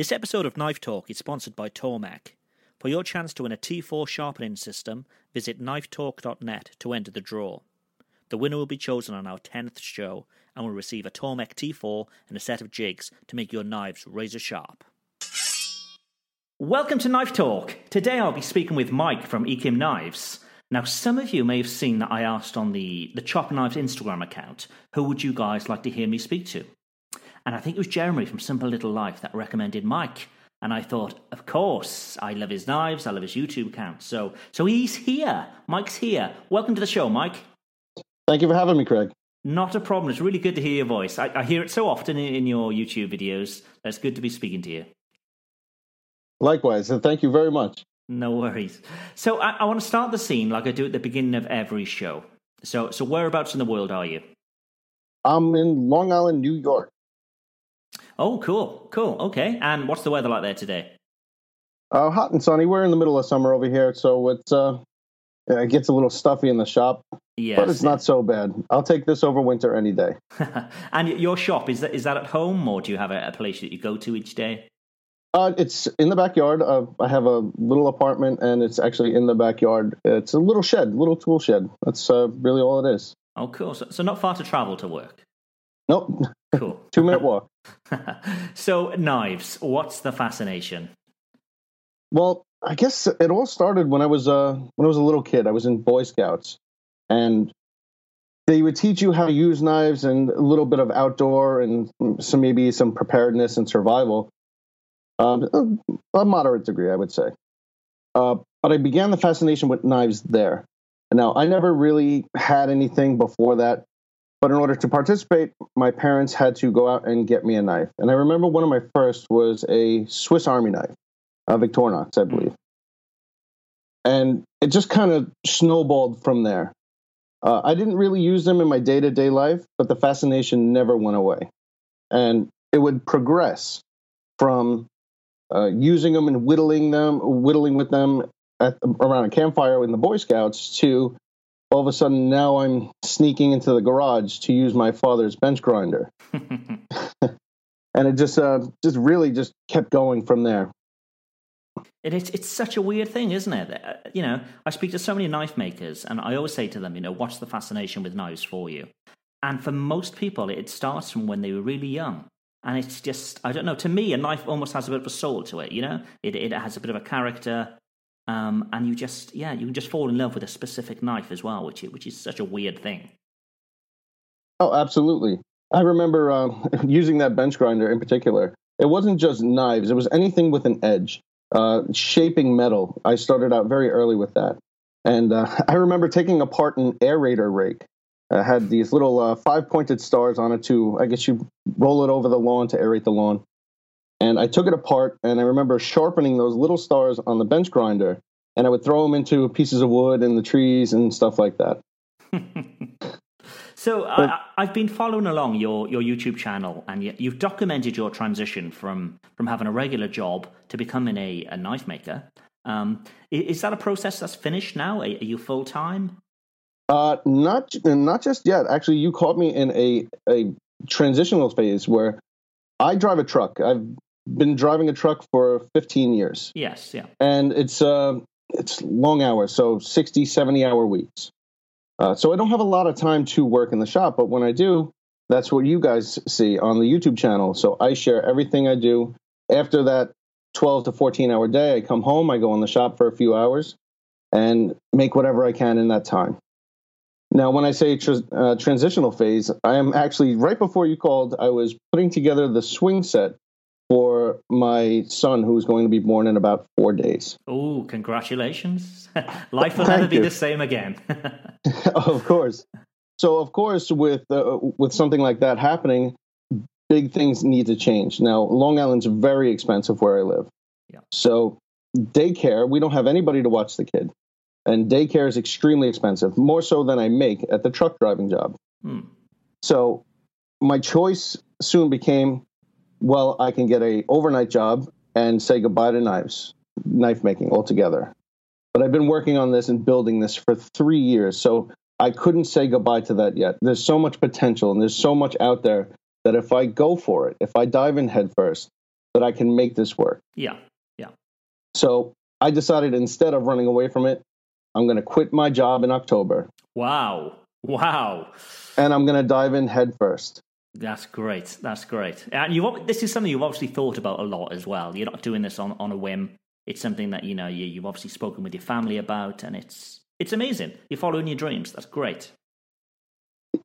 This episode of Knife Talk is sponsored by Tormek. For your chance to win a T4 sharpening system, visit knifetalk.net to enter the draw. The winner will be chosen on our 10th show and will receive a Tormek T4 and a set of jigs to make your knives razor sharp. Welcome to Knife Talk. Today I'll be speaking with Mike from Ekim Knives. Now, some of you may have seen that I asked on the, the Chop Knives Instagram account, who would you guys like to hear me speak to? And I think it was Jeremy from Simple Little Life that recommended Mike. And I thought, of course, I love his knives, I love his YouTube account. So, so he's here. Mike's here. Welcome to the show, Mike. Thank you for having me, Craig. Not a problem. It's really good to hear your voice. I, I hear it so often in, in your YouTube videos. It's good to be speaking to you. Likewise, and thank you very much. No worries. So I, I want to start the scene like I do at the beginning of every show. So, so whereabouts in the world are you? I'm in Long Island, New York. Oh, cool, cool. Okay, and what's the weather like there today? Uh, hot and sunny. We're in the middle of summer over here, so it's uh, it gets a little stuffy in the shop. Yes, but it's not so bad. I'll take this over winter any day. and your shop is that is that at home, or do you have a, a place that you go to each day? Uh, it's in the backyard. Uh, I have a little apartment, and it's actually in the backyard. It's a little shed, little tool shed. That's uh, really all it is. Oh, cool. So, so not far to travel to work. Nope. Minute walk. so knives. What's the fascination? Well, I guess it all started when I was uh, when I was a little kid. I was in Boy Scouts, and they would teach you how to use knives and a little bit of outdoor and some maybe some preparedness and survival. Um, a moderate degree, I would say. Uh, but I began the fascination with knives there. Now, I never really had anything before that, but in order to participate, my parents had to go out and get me a knife. And I remember one of my first was a Swiss Army knife, a Victorinox, I believe. And it just kind of snowballed from there. Uh, I didn't really use them in my day to day life, but the fascination never went away. And it would progress from uh, using them and whittling them, whittling with them at, around a campfire in the Boy Scouts to all of a sudden now I'm sneaking into the garage to use my father's bench grinder. and it just uh, just really just kept going from there. It, it's it's such a weird thing, isn't it? Uh, you know, I speak to so many knife makers, and I always say to them, you know, what's the fascination with knives for you? And for most people, it starts from when they were really young. And it's just, I don't know, to me, a knife almost has a bit of a soul to it, you know? It, it has a bit of a character. Um, and you just, yeah, you can just fall in love with a specific knife as well, which, which is such a weird thing. Oh, absolutely. I remember uh, using that bench grinder in particular. It wasn't just knives, it was anything with an edge. Uh, shaping metal. I started out very early with that. And uh, I remember taking apart an aerator rake uh, had these little uh, five pointed stars on it to, I guess you roll it over the lawn to aerate the lawn. And I took it apart and I remember sharpening those little stars on the bench grinder and I would throw them into pieces of wood and the trees and stuff like that. So I, I've been following along your, your YouTube channel, and you, you've documented your transition from from having a regular job to becoming a, a knife maker. Um, is that a process that's finished now? Are, are you full time? Uh, not not just yet. Actually, you caught me in a a transitional phase where I drive a truck. I've been driving a truck for 15 years. Yes, yeah. And it's uh it's long hours, so 60, 70 hour weeks. Uh, so I don't have a lot of time to work in the shop, but when I do, that's what you guys see on the YouTube channel. So I share everything I do. After that 12 to 14 hour day, I come home, I go in the shop for a few hours and make whatever I can in that time. Now, when I say tr- uh, transitional phase, I am actually right before you called, I was putting together the swing set for my son who's going to be born in about four days. Oh, congratulations. Life will never be the same again. of course. So, of course, with, uh, with something like that happening, big things need to change. Now, Long Island's very expensive where I live. Yeah. So, daycare, we don't have anybody to watch the kid. And daycare is extremely expensive, more so than I make at the truck driving job. Hmm. So, my choice soon became well, I can get a overnight job and say goodbye to knives, knife making altogether. But I've been working on this and building this for three years, so I couldn't say goodbye to that yet. There's so much potential and there's so much out there that if I go for it, if I dive in headfirst, that I can make this work. Yeah, yeah. So I decided instead of running away from it, I'm going to quit my job in October. Wow, wow. And I'm going to dive in headfirst. That's great. That's great. And you this is something you've obviously thought about a lot as well. You're not doing this on, on a whim. It's something that you know you, you've obviously spoken with your family about, and it's it's amazing. You're following your dreams. That's great.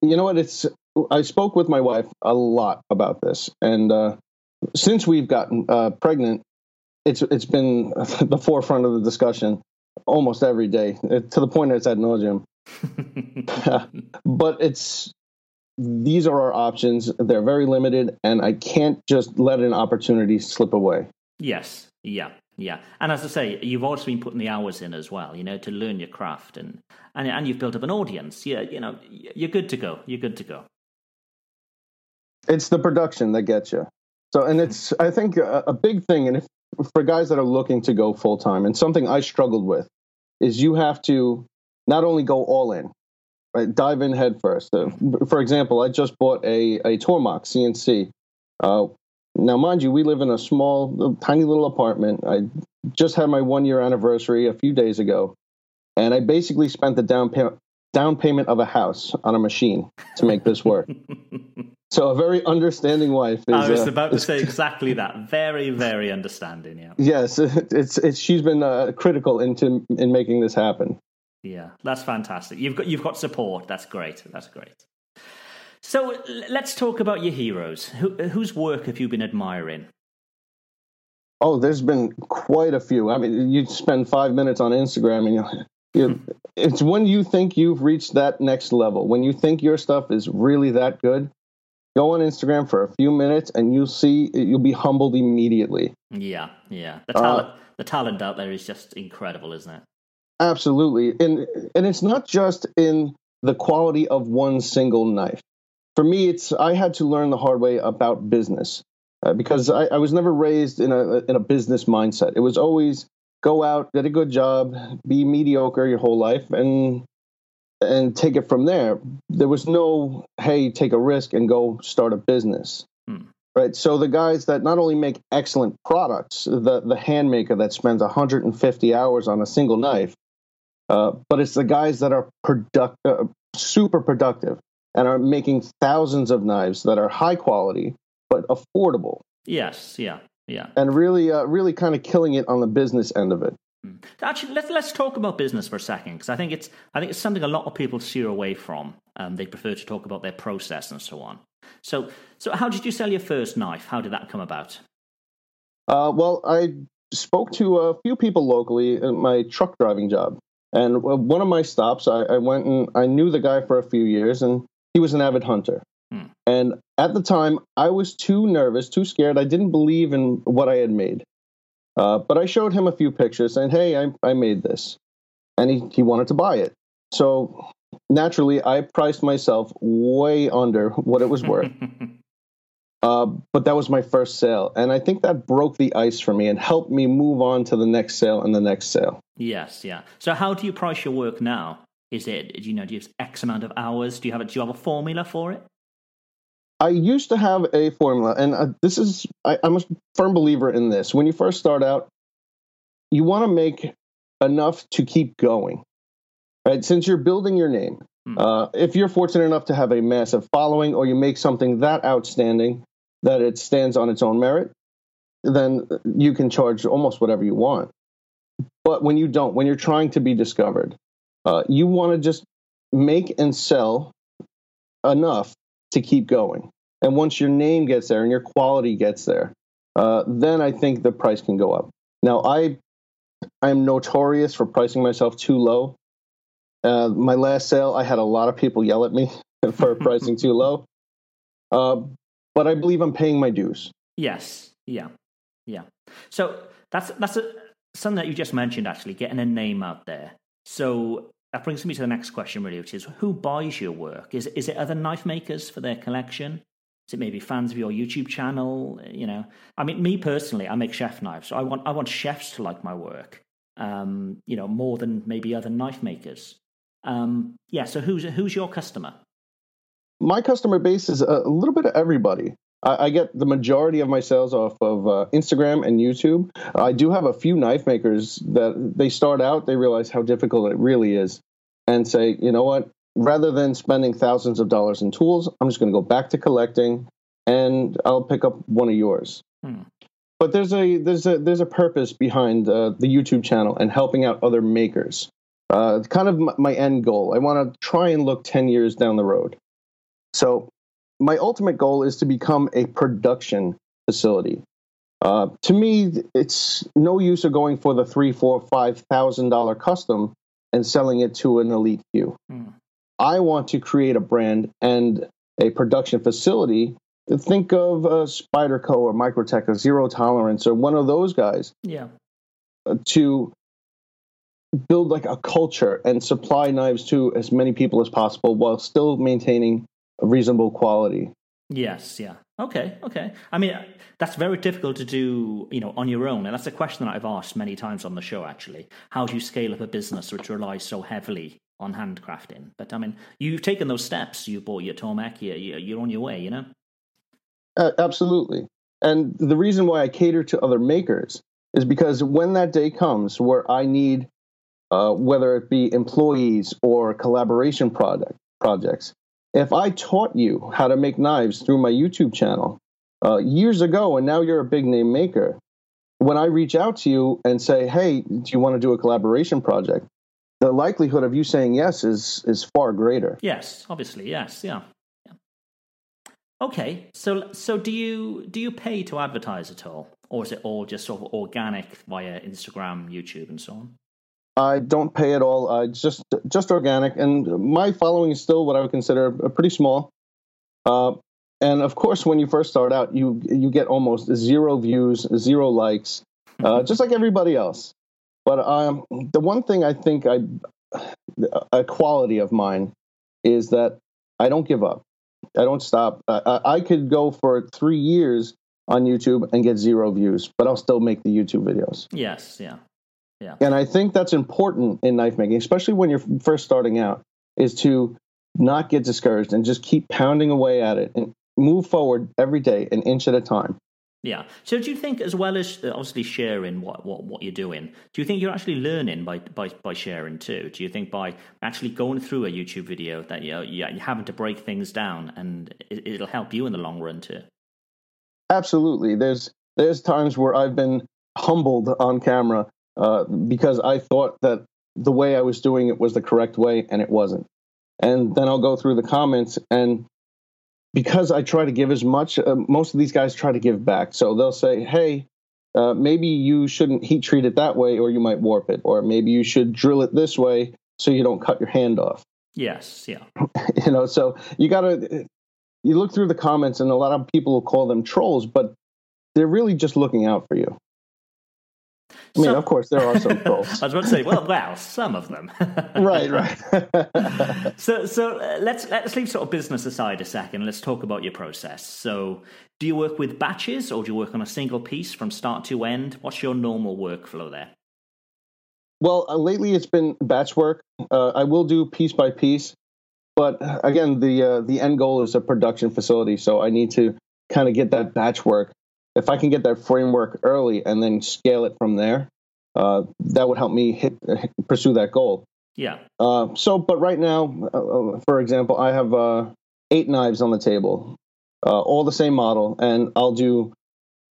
You know what? It's I spoke with my wife a lot about this, and uh, since we've gotten uh, pregnant, it's it's been the forefront of the discussion almost every day to the point that it's ad nauseum. but it's these are our options. They're very limited, and I can't just let an opportunity slip away. Yes, yeah, yeah. And as I say, you've also been putting the hours in as well, you know, to learn your craft, and and and you've built up an audience. Yeah, you know, you're good to go. You're good to go. It's the production that gets you. So, and mm-hmm. it's I think a, a big thing, and if for guys that are looking to go full time, and something I struggled with is you have to not only go all in? Dive in head first. Uh, for example, I just bought a, a Tormach CNC. Uh, now, mind you, we live in a small, tiny little apartment. I just had my one year anniversary a few days ago, and I basically spent the down, pay- down payment of a house on a machine to make this work. so, a very understanding wife. Is, I was uh, about to say exactly that. Very, very understanding. Yeah. Yes, it's it's she's been uh, critical into in making this happen. Yeah, that's fantastic. You've got you've got support. That's great. That's great. So let's talk about your heroes. Who, whose work have you been admiring? Oh, there's been quite a few. I mean, you spend five minutes on Instagram, and you, you it's when you think you've reached that next level, when you think your stuff is really that good. Go on Instagram for a few minutes, and you'll see you'll be humbled immediately. Yeah, yeah. The talent, uh, the talent out there is just incredible, isn't it? Absolutely. And and it's not just in the quality of one single knife. For me, it's I had to learn the hard way about business uh, because I, I was never raised in a in a business mindset. It was always go out, get a good job, be mediocre your whole life, and and take it from there. There was no hey, take a risk and go start a business. Hmm. Right. So the guys that not only make excellent products, the the hand maker that spends 150 hours on a single knife, uh, but it's the guys that are product, uh, super productive and are making thousands of knives that are high quality but affordable. Yes, yeah, yeah, and really, uh, really kind of killing it on the business end of it. Hmm. Actually, let's let's talk about business for a second because I think it's I think it's something a lot of people steer away from. Um, they prefer to talk about their process and so on. So, so how did you sell your first knife? How did that come about? Uh, well, I spoke to a few people locally in my truck driving job, and one of my stops, I, I, went and I knew the guy for a few years, and he was an avid hunter. Hmm. And at the time, I was too nervous, too scared. I didn't believe in what I had made. Uh, but I showed him a few pictures saying, hey, I, I made this. And he, he wanted to buy it. So naturally, I priced myself way under what it was worth. uh, but that was my first sale. And I think that broke the ice for me and helped me move on to the next sale and the next sale. Yes, yeah. So, how do you price your work now? Is it, you know, do you have X amount of hours? Do you have a, do you have a formula for it? I used to have a formula, and uh, this is, I, I'm a firm believer in this. When you first start out, you want to make enough to keep going, right? Since you're building your name, hmm. uh, if you're fortunate enough to have a massive following or you make something that outstanding that it stands on its own merit, then you can charge almost whatever you want. But when you don't, when you're trying to be discovered, uh, you want to just make and sell enough to keep going. And once your name gets there and your quality gets there, uh, then I think the price can go up. Now, I I'm notorious for pricing myself too low. Uh, my last sale, I had a lot of people yell at me for pricing too low. Uh, but I believe I'm paying my dues. Yes. Yeah. Yeah. So that's that's a, something that you just mentioned. Actually, getting a name out there. So that brings me to the next question, really, which is who buys your work? Is is it other knife makers for their collection? Is it maybe fans of your YouTube channel? You know, I mean, me personally, I make chef knives, so I want I want chefs to like my work. Um, you know, more than maybe other knife makers. Um, yeah. So who's who's your customer? My customer base is a little bit of everybody. I, I get the majority of my sales off of uh, Instagram and YouTube. I do have a few knife makers that they start out, they realize how difficult it really is, and say, you know what, rather than spending thousands of dollars in tools, I'm just going to go back to collecting and I'll pick up one of yours. Hmm. But there's a there's a there's a purpose behind uh, the YouTube channel and helping out other makers. Uh, kind of my end goal. I want to try and look ten years down the road. So my ultimate goal is to become a production facility. Uh, to me, it's no use of going for the three, four, five thousand dollar custom and selling it to an elite few. Hmm. I want to create a brand and a production facility. Think of a Spyderco or Microtech or Zero Tolerance or one of those guys. Yeah. Uh, to build like a culture and supply knives to as many people as possible while still maintaining reasonable quality. Yes, yeah. Okay, okay. I mean, that's very difficult to do, you know, on your own. And that's a question that I've asked many times on the show, actually. How do you scale up a business which relies so heavily on handcrafting. But I mean, you've taken those steps. You bought your Tormach. You're, you're on your way. You know. Uh, absolutely. And the reason why I cater to other makers is because when that day comes where I need, uh, whether it be employees or collaboration project projects, if I taught you how to make knives through my YouTube channel uh, years ago, and now you're a big name maker, when I reach out to you and say, "Hey, do you want to do a collaboration project?" the likelihood of you saying yes is is far greater. Yes, obviously, yes, yeah. yeah. Okay, so so do you do you pay to advertise at all, or is it all just sort of organic via Instagram, YouTube, and so on? I don't pay at all. I just just organic, and my following is still what I would consider pretty small. Uh, and of course, when you first start out, you you get almost zero views, zero likes, uh, just like everybody else. But um, the one thing I think I a quality of mine is that I don't give up. I don't stop. I, I could go for three years on YouTube and get zero views, but I'll still make the YouTube videos. Yes, yeah, yeah. And I think that's important in knife making, especially when you're first starting out, is to not get discouraged and just keep pounding away at it and move forward every day, an inch at a time. Yeah. So do you think, as well as uh, obviously sharing what, what, what you're doing, do you think you're actually learning by, by, by sharing too? Do you think by actually going through a YouTube video that you know, you're having to break things down and it, it'll help you in the long run too? Absolutely. There's there's times where I've been humbled on camera uh, because I thought that the way I was doing it was the correct way and it wasn't. And then I'll go through the comments and because I try to give as much, uh, most of these guys try to give back. So they'll say, hey, uh, maybe you shouldn't heat treat it that way or you might warp it. Or maybe you should drill it this way so you don't cut your hand off. Yes, yeah. you know, so you got to, you look through the comments and a lot of people will call them trolls, but they're really just looking out for you. I mean, of course, there are some trolls. I was about to say, well, well, some of them. right, right. So, so uh, let's let's leave sort of business aside a second. Let's talk about your process. So, do you work with batches, or do you work on a single piece from start to end? What's your normal workflow there? well, uh, lately it's been batch work. Uh, I will do piece by piece, but uh, again, the uh, the end goal is a production facility, so I need to kind of get that batch work. If I can get that framework early and then scale it from there, uh, that would help me hit pursue that goal. Yeah, Uh, so, but right now, uh, for example, I have uh, eight knives on the table, uh, all the same model, and I'll do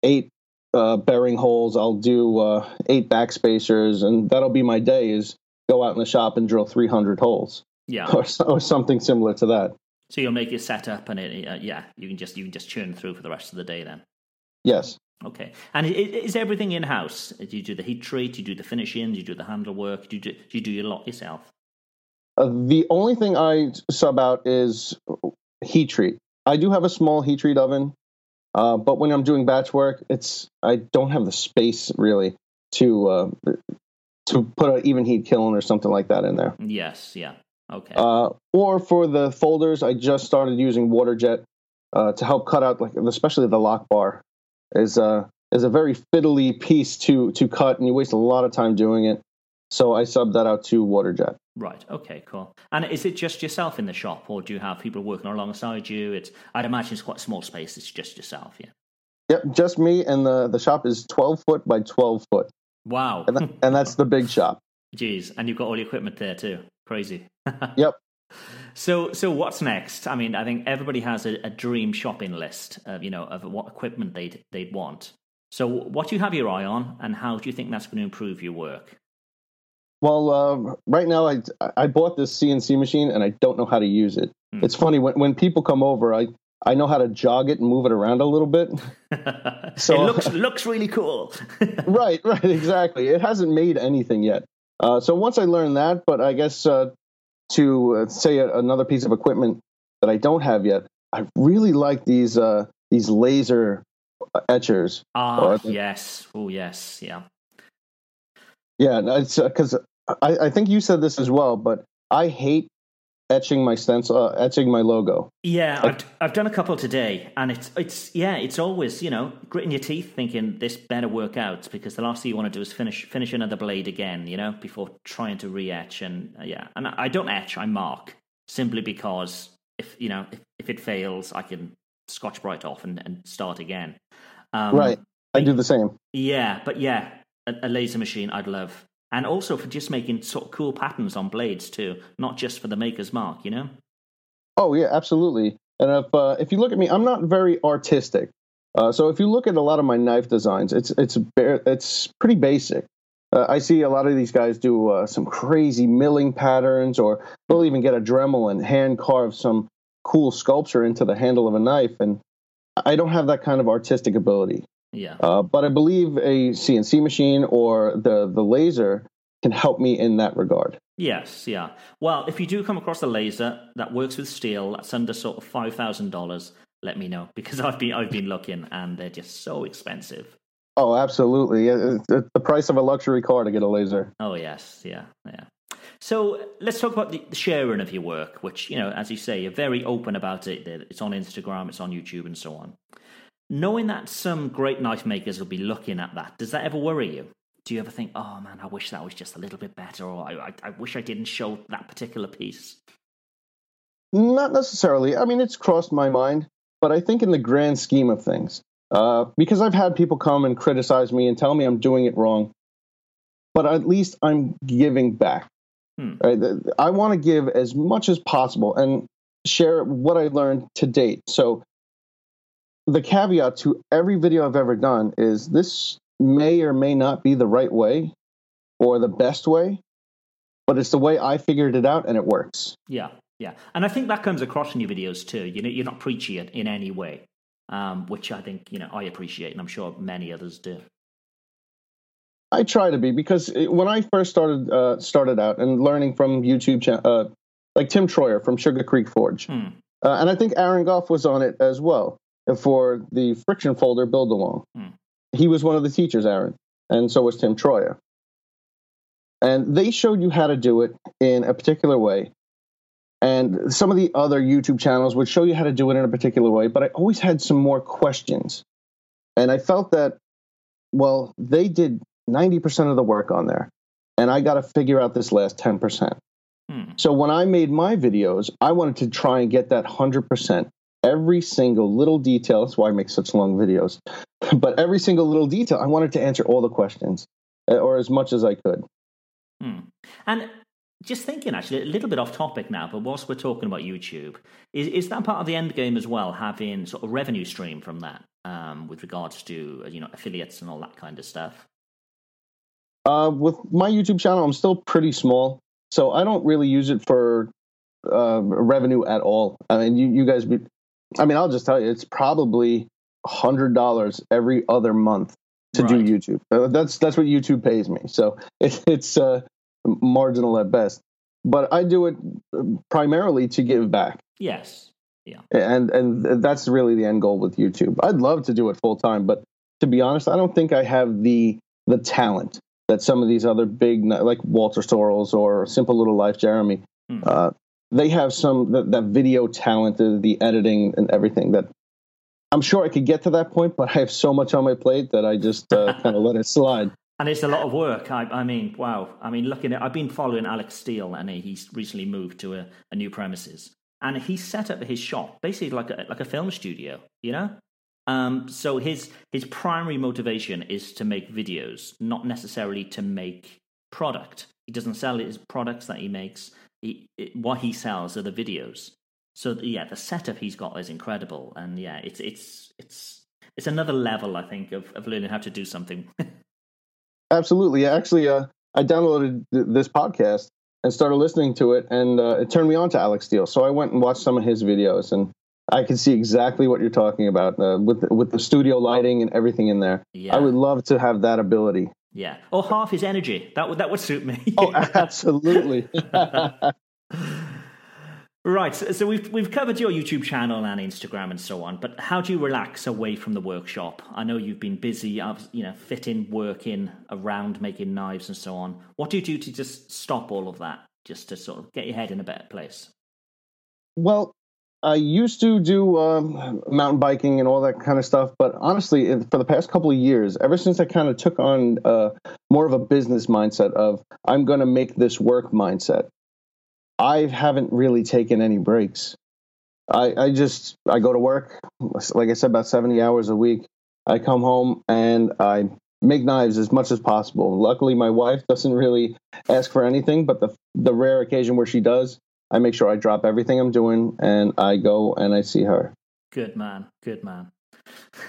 eight uh, bearing holes. I'll do uh, eight backspacers, and that'll be my day. Is go out in the shop and drill 300 holes, yeah. or, or something similar to that. So you'll make your setup, and it, uh, yeah, you can just you can just churn through for the rest of the day then. Yes. Okay. And is everything in house? Do you do the heat treat? Do you do the finishing? Do you do the handle work? Do you do, do you do your lot yourself? Uh, the only thing I sub out is heat treat. I do have a small heat treat oven, uh, but when I'm doing batch work, it's I don't have the space really to uh, to put an Evenheat kiln or something like that in there. Yes. Yeah. Okay. Uh, or for the folders, I just started using water jet uh, to help cut out, like especially the lock bar is uh, is a very fiddly piece to to cut, and you waste a lot of time doing it. So I subbed that out to Waterjet. Right. Okay. Cool. And is it just yourself in the shop, or do you have people working alongside you? It's. I'd imagine it's quite a small space. It's just yourself. Yeah. Yep, just me, and the the shop is twelve foot by twelve foot, Wow. and, that, and that's the big shop. Jeez. And you've got all your equipment there too. Crazy. Yep. So, so what's next? I mean, I think everybody has a, a dream shopping list, of, you know, of what equipment they'd they'd want. So, what do you have your eye on, and how do you think that's going to improve your work? Well, uh, right now I I bought this CNC machine, and I don't know how to use it. Hmm. It's funny when when people come over, I I know how to jog it and move it around a little bit. So- it looks looks really cool. right, right, exactly. It hasn't made anything yet. Uh, so once I learn that, but I guess uh, to uh, say a, another piece of equipment that I don't have yet, I really like these uh, these laser etchers. ah, yes. Oh, yes. Yeah. Yeah, it's because I, I think you said this as well, but I hate etching my stencil, uh, etching my logo. Yeah, I've I've done a couple today, and it's it's yeah, it's always you know gritting your teeth, thinking this better work out because the last thing you want to do is finish finish another blade again, you know, before trying to re-etch and uh, yeah, and I I don't etch, I mark simply because if you know if, if it fails, I can Scotch-Brite off and, and start again. Um, right, I do the same. Yeah, but yeah, a, a laser machine I'd love. And also for just making sort of cool patterns on blades too, not just for the maker's mark, you know? Oh yeah, absolutely. And if uh, if you look at me, I'm not very artistic. Uh, so if you look at a lot of my knife designs, it's it's bare, it's pretty basic. Uh, I see a lot of these guys do uh, some crazy milling patterns, or they'll even get a Dremel and hand carve some cool sculpture into the handle of a knife. And I don't have that kind of artistic ability. Yeah. Uh, but I believe a CNC machine or the the laser can help me in that regard. Yes, yeah. Well, if you do come across a laser that works with steel that's under sort of five thousand dollars, let me know because I've been I've been looking and they're just so expensive. Oh, absolutely! It's the price of a luxury car to get a laser. Oh yes, yeah, yeah. So let's talk about the the sharing of your work, which you know, as you say, you're very open about it. It's on Instagram, it's on YouTube, and so on. Knowing that some great knife makers will be looking at that, does that ever worry you? Do you ever think, "Oh man, I wish that was just a little bit better," or "I, I, I wish I didn't show that particular piece"? Not necessarily. I mean, it's crossed my mind, but I think in the grand scheme of things, uh, because I've had people come and criticize me and tell me I'm doing it wrong, but at least I'm giving back. Hmm. Right? I want to give as much as possible and share what I learned to date. So the caveat to every video I've ever done is this may or may not be the right way or the best way, but it's the way I figured it out and it works. Yeah, yeah, and I think that comes across in your videos too. You know, you're not preachy it in any way, um, which I think you know I appreciate, and I'm sure many others do. I try to be because it, when I first started uh, started out and learning from YouTube, cha- uh, like Tim Troyer from Sugar Creek Forge, Hmm. uh, and I think Aaron Gough was on it as well for the friction folder build along. Hmm. He was one of the teachers, Aaron. and so was Tim Troyer. And they showed you how to do it in a particular way. And some of the other YouTube channels would show you how to do it in a particular way, but I always had some more questions. And I felt that, well, they did 90% of the work on there, and I got to figure out this last 10%. Hmm. So when I made my videos, I wanted to try and get that 100%. Every single little detail, that's why I make such long videos, but every single little detail, I wanted to answer all the questions, uh, or as much as I could. Hmm. And just thinking, actually, a little bit off topic now, but whilst we're talking about YouTube, is is that part of the end game as well? Having sort of revenue stream from that, um, with regards to you know affiliates and all that kind of stuff. Uh, with my YouTube channel, I'm still pretty small, so I don't really use it for uh, revenue at all. I mean, you you guys, be, I mean, I'll just tell you, it's probably hundred dollars every other month to right. do YouTube. Uh, that's that's what YouTube pays me. So it, it's uh, marginal at best. But I do it primarily to give back. Yes. Yeah. And and that's really the end goal with YouTube. I'd love to do it full time, but to be honest, I don't think I have the the talent that some of these other big like Walter Sorrells or Simple Little Life Jeremy. Mm. Uh, they have some that, that video talent, the, the editing and everything that I'm sure I could get to that point, but I have so much on my plate that I just uh, kind of let it slide. And it's a lot of work. I, I, mean, wow. I mean, looking at, I've been following Alex Steele, and he's recently moved to a, a new premises, and he set up his shop basically like a like a film studio. You know, um, so his his primary motivation is to make videos, not necessarily to make product. He doesn't sell his products that he makes. He, it, what he sells are the videos. So yeah, the setup he's got is incredible, and yeah, it's it's it's it's another level, I think, of of learning how to do something. Absolutely, actually, uh, I downloaded th- this podcast and started listening to it, and uh, it turned me on to Alex Steele. So I went and watched some of his videos, and I can see exactly what you're talking about uh, with the, with the studio lighting and everything in there. Yeah. I would love to have that ability. Yeah, or half his energy. That would that would suit me. oh, absolutely. Right, so we've we've covered your YouTube channel and Instagram and so on, but how do you relax away from the workshop? I know you've been busy, uh, you know, fitting work in around making knives and so on. What do you do to just stop all of that, just to sort of get your head in a better place? Well, I used to do um, mountain biking and all that kind of stuff, but honestly, for the past couple of years, ever since I kind of took on uh, more of a business mindset of I'm going to make this work mindset, I haven't really taken any breaks. I, I just I go to work, like I said, about seventy hours a week. I come home and I make knives as much as possible. Luckily, my wife doesn't really ask for anything, but the the rare occasion where she does, I make sure I drop everything I'm doing and I go and I see her. Good man, good man.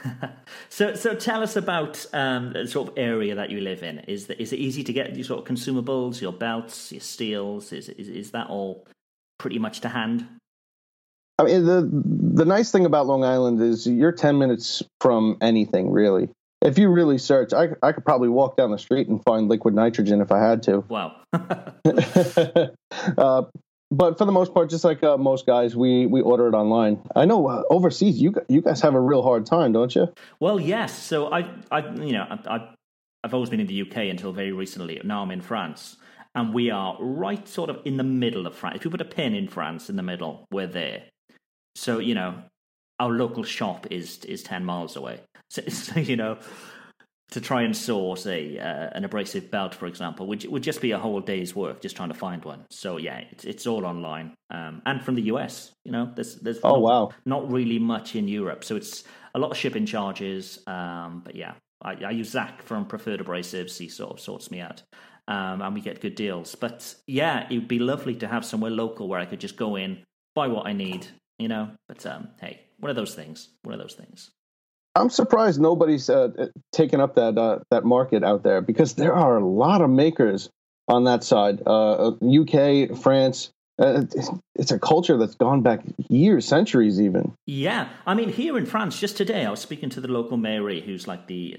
so, so tell us about um, the sort of area that you live in. Is that, is it easy to get your sort of consumables, your belts, your steels? Is, is is that all pretty much to hand? I mean, the the nice thing about Long Island is you're ten minutes from anything, really. If you really search, I I could probably walk down the street and find liquid nitrogen if I had to. Wow. uh, but for the most part, just like uh, most guys, we we order it online. I know uh, overseas, you you guys have a real hard time, don't you? Well, yes. So I I you know I, I've always been in the UK until very recently. Now I'm in France, and we are right sort of in the middle of France. If you put a pin in France in the middle, we're there. So you know, our local shop is is ten miles away. So, so you know, to try and source a uh, an abrasive belt, for example, would would just be a whole day's work just trying to find one. So yeah, it's it's all online um, and from the US. You know, there's there's oh not, wow not really much in Europe, so it's a lot of shipping charges. Um, but yeah, I, I, use Zach from Preferred Abrasives. He sort of sorts me out. Um, and we get good deals. But yeah, it would be lovely to have somewhere local where I could just go in, buy what I need, you know. But um, hey, one of those things. One of those things. I'm surprised nobody's uh, taken up that uh, that market out there because there are a lot of makers on that side. Uh, UK, France. Uh, it's a culture that's gone back years, centuries, even. Yeah, I mean, here in France, just today, I was speaking to the local Mary, who's like the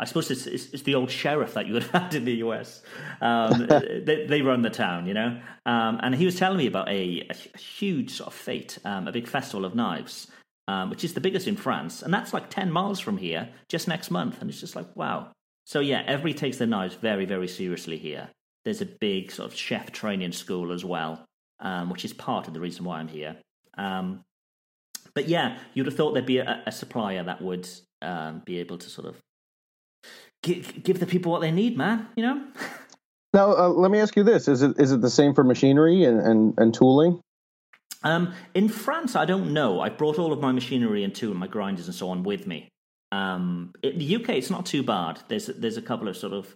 I suppose it's, it's, it's, the old sheriff that you would have had in the US. Um, they, they, run the town, you know. Um, and he was telling me about a, a huge sort of fete, um, a big festival of knives um, which is the biggest in France, and that's like ten miles from here, just next month. And it's just like wow. So yeah, everybody takes their knives very, very seriously here. There's a big sort of chef training school as well, um, which is part of the reason why I'm here. Um, but yeah, you'd have thought there'd be a, a supplier that would um, be able to sort of give, give the people what they need, man. You know. Now, uh, let me ask you this: Is it is it the same for machinery and and, and tooling? Um, in France, I don't know. I brought all of my machinery and tool, my grinders and so on, with me. Um, in the UK, it's not too bad. There's there's a couple of sort of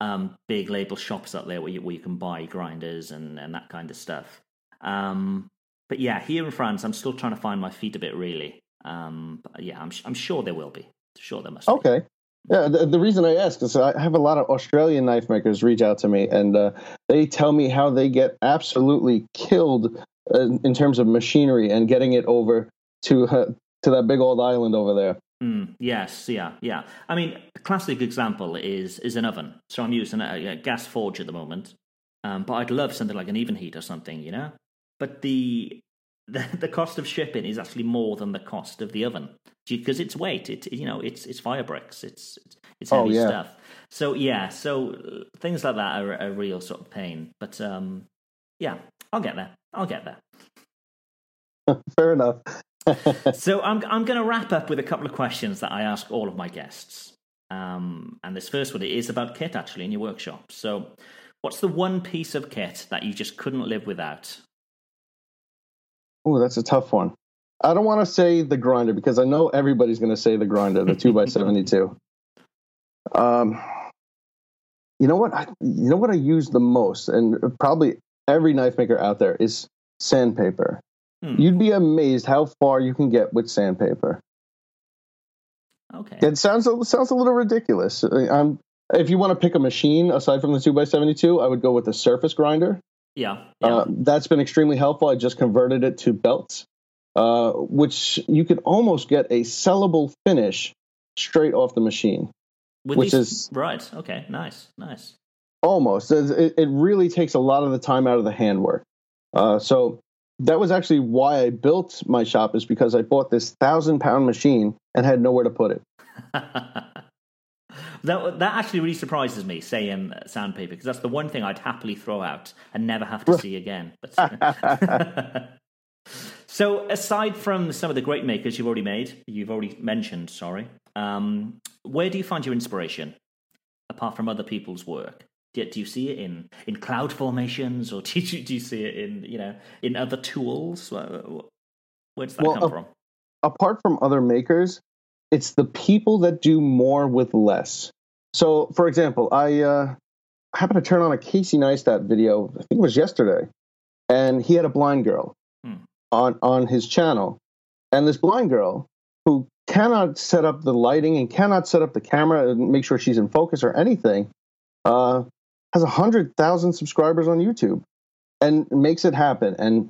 um, big label shops up there where you, where you can buy grinders and, and that kind of stuff. Um, but yeah, here in France, I'm still trying to find my feet a bit, really. Um, yeah, I'm I'm sure there will be. Sure, there must. Be. Okay. Yeah, the, the, reason I ask is I have a lot of Australian knife makers reach out to me, and uh, they tell me how they get absolutely killed in, in terms of machinery and getting it over to uh, to that big old island over there. Mm, yes, yeah, yeah. I mean, a classic example is is an oven. So I'm using a, a gas forge at the moment, um, but I'd love something like an Evenheat or something, you know. But the, the the cost of shipping is actually more than the cost of the oven because it's weight. It you know it's it's fire bricks. It's it's heavy oh, yeah. stuff. So yeah, so things like that are a real sort of pain. But um, yeah, I'll get there. I'll get there. Fair enough. so I'm I'm going to wrap up with a couple of questions that I ask all of my guests. Um, and this first one is about kit actually in your workshop. So, what's the one piece of kit that you just couldn't live without? Oh, that's a tough one. I don't want to say the grinder because I know everybody's going to say the grinder, the two x seventy two. Um, you know what? I, you know what I use the most, and probably every knife maker out there is sandpaper. Hmm. You'd be amazed how far you can get with sandpaper. Okay. It sounds sounds a little ridiculous. I'm, uh, if you want to pick a machine aside from the two x seventy two, I would go with the surface grinder. Yeah, yeah. Uh, that's been extremely helpful. I just converted it to belts, uh, which you could almost get a sellable finish straight off the machine. With which these, is right. Okay, nice, nice. Almost. It, it really takes a lot of the time out of the handwork. Uh, so that was actually why I built my shop is because I bought this thousand pound machine and had nowhere to put it. that that actually really surprises me, saying sandpaper, because that's the one thing I'd happily throw out and never have to see again. But so, aside from some of the great makers you've already made, you've already mentioned, sorry, um, where do you find your inspiration apart from other people's work? Do you, do you see it in, in cloud formations, or do you, do you see it in you know in other tools? Where does that well, come a, from? Apart from other makers, it's the people that do more with less. So, for example, I uh, happened to turn on a Casey Neistat video. I think it was yesterday, and he had a blind girl hmm. on on his channel, and this blind girl who cannot set up the lighting and cannot set up the camera and make sure she's in focus or anything, uh, has a hundred thousand subscribers on YouTube, and makes it happen. And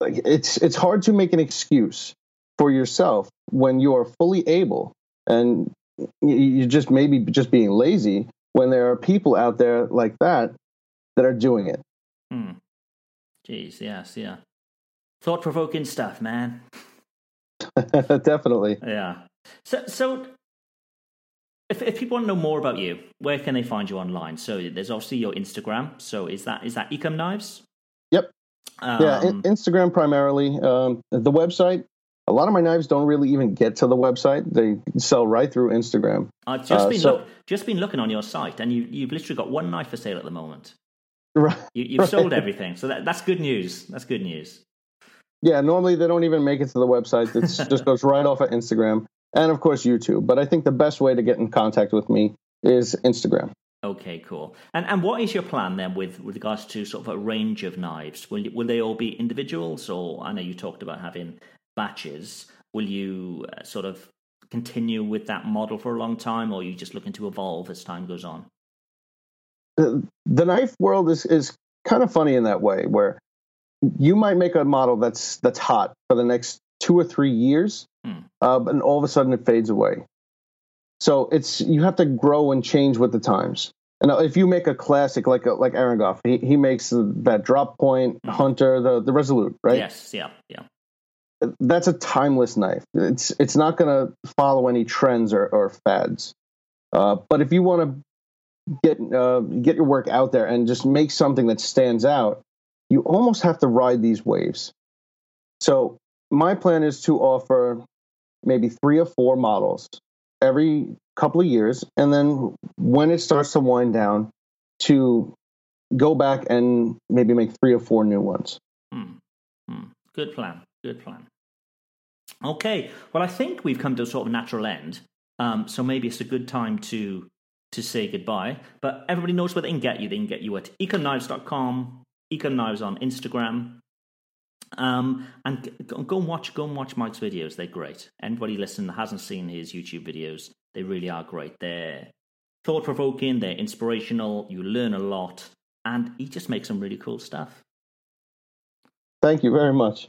like it's it's hard to make an excuse for yourself when you are fully able and you just maybe just being lazy when there are people out there like that that are doing it. Hmm. Jeez, yes, yeah. Thought provoking stuff, man. Definitely. Yeah. So, so if, if people want to know more about you, where can they find you online? So there's obviously your Instagram. So is that is that Ekim Knives? Yep. Um, yeah, Instagram primarily. Um, the website. A lot of my knives don't really even get to the website. They sell right through Instagram. I've just uh, been so, look, just been looking on your site, and you you've literally got one knife for sale at the moment. Right. You, have right. sold everything, so that, that's good news. That's good news. Yeah, normally they don't even make it to the website. It just goes right off of Instagram and of course YouTube. But I think the best way to get in contact with me is Instagram. Okay, cool. And and what is your plan then with, with regards to sort of a range of knives? Will will they all be individuals, or I know you talked about having batches. Will you uh, sort of continue with that model for a long time, or are you just looking to evolve as time goes on? The, the knife world is is kind of funny in that way, where you might make a model that's that's hot for the next two or three years, hmm. uh, and all of a sudden it fades away. So it's you have to grow and change with the times. And if you make a classic like a, like Aaron Gough, he, he makes that drop point hmm. hunter, the the Resolute, right? Yes, yeah, yeah. That's a timeless knife. It's it's not going to follow any trends or, or fads. Uh, but if you want to get uh, get your work out there and just make something that stands out, you almost have to ride these waves. So my plan is to offer maybe three or four models every couple of years, and then when it starts to wind down, to go back and maybe make three or four new ones. Hmm. Hmm. Good plan. Good plan. Okay. Well, I think we've come to a sort of natural end. Um, so maybe it's a good time to to say goodbye. But everybody knows where they can get you. They can get you at ekimknives.com, ekimknives on Instagram. Um, and go, go and watch go and watch Mike's videos. They're great. Anybody listening that hasn't seen his YouTube videos, they really are great. They're thought provoking, they're inspirational, you learn a lot, and he just makes some really cool stuff. Thank you very much.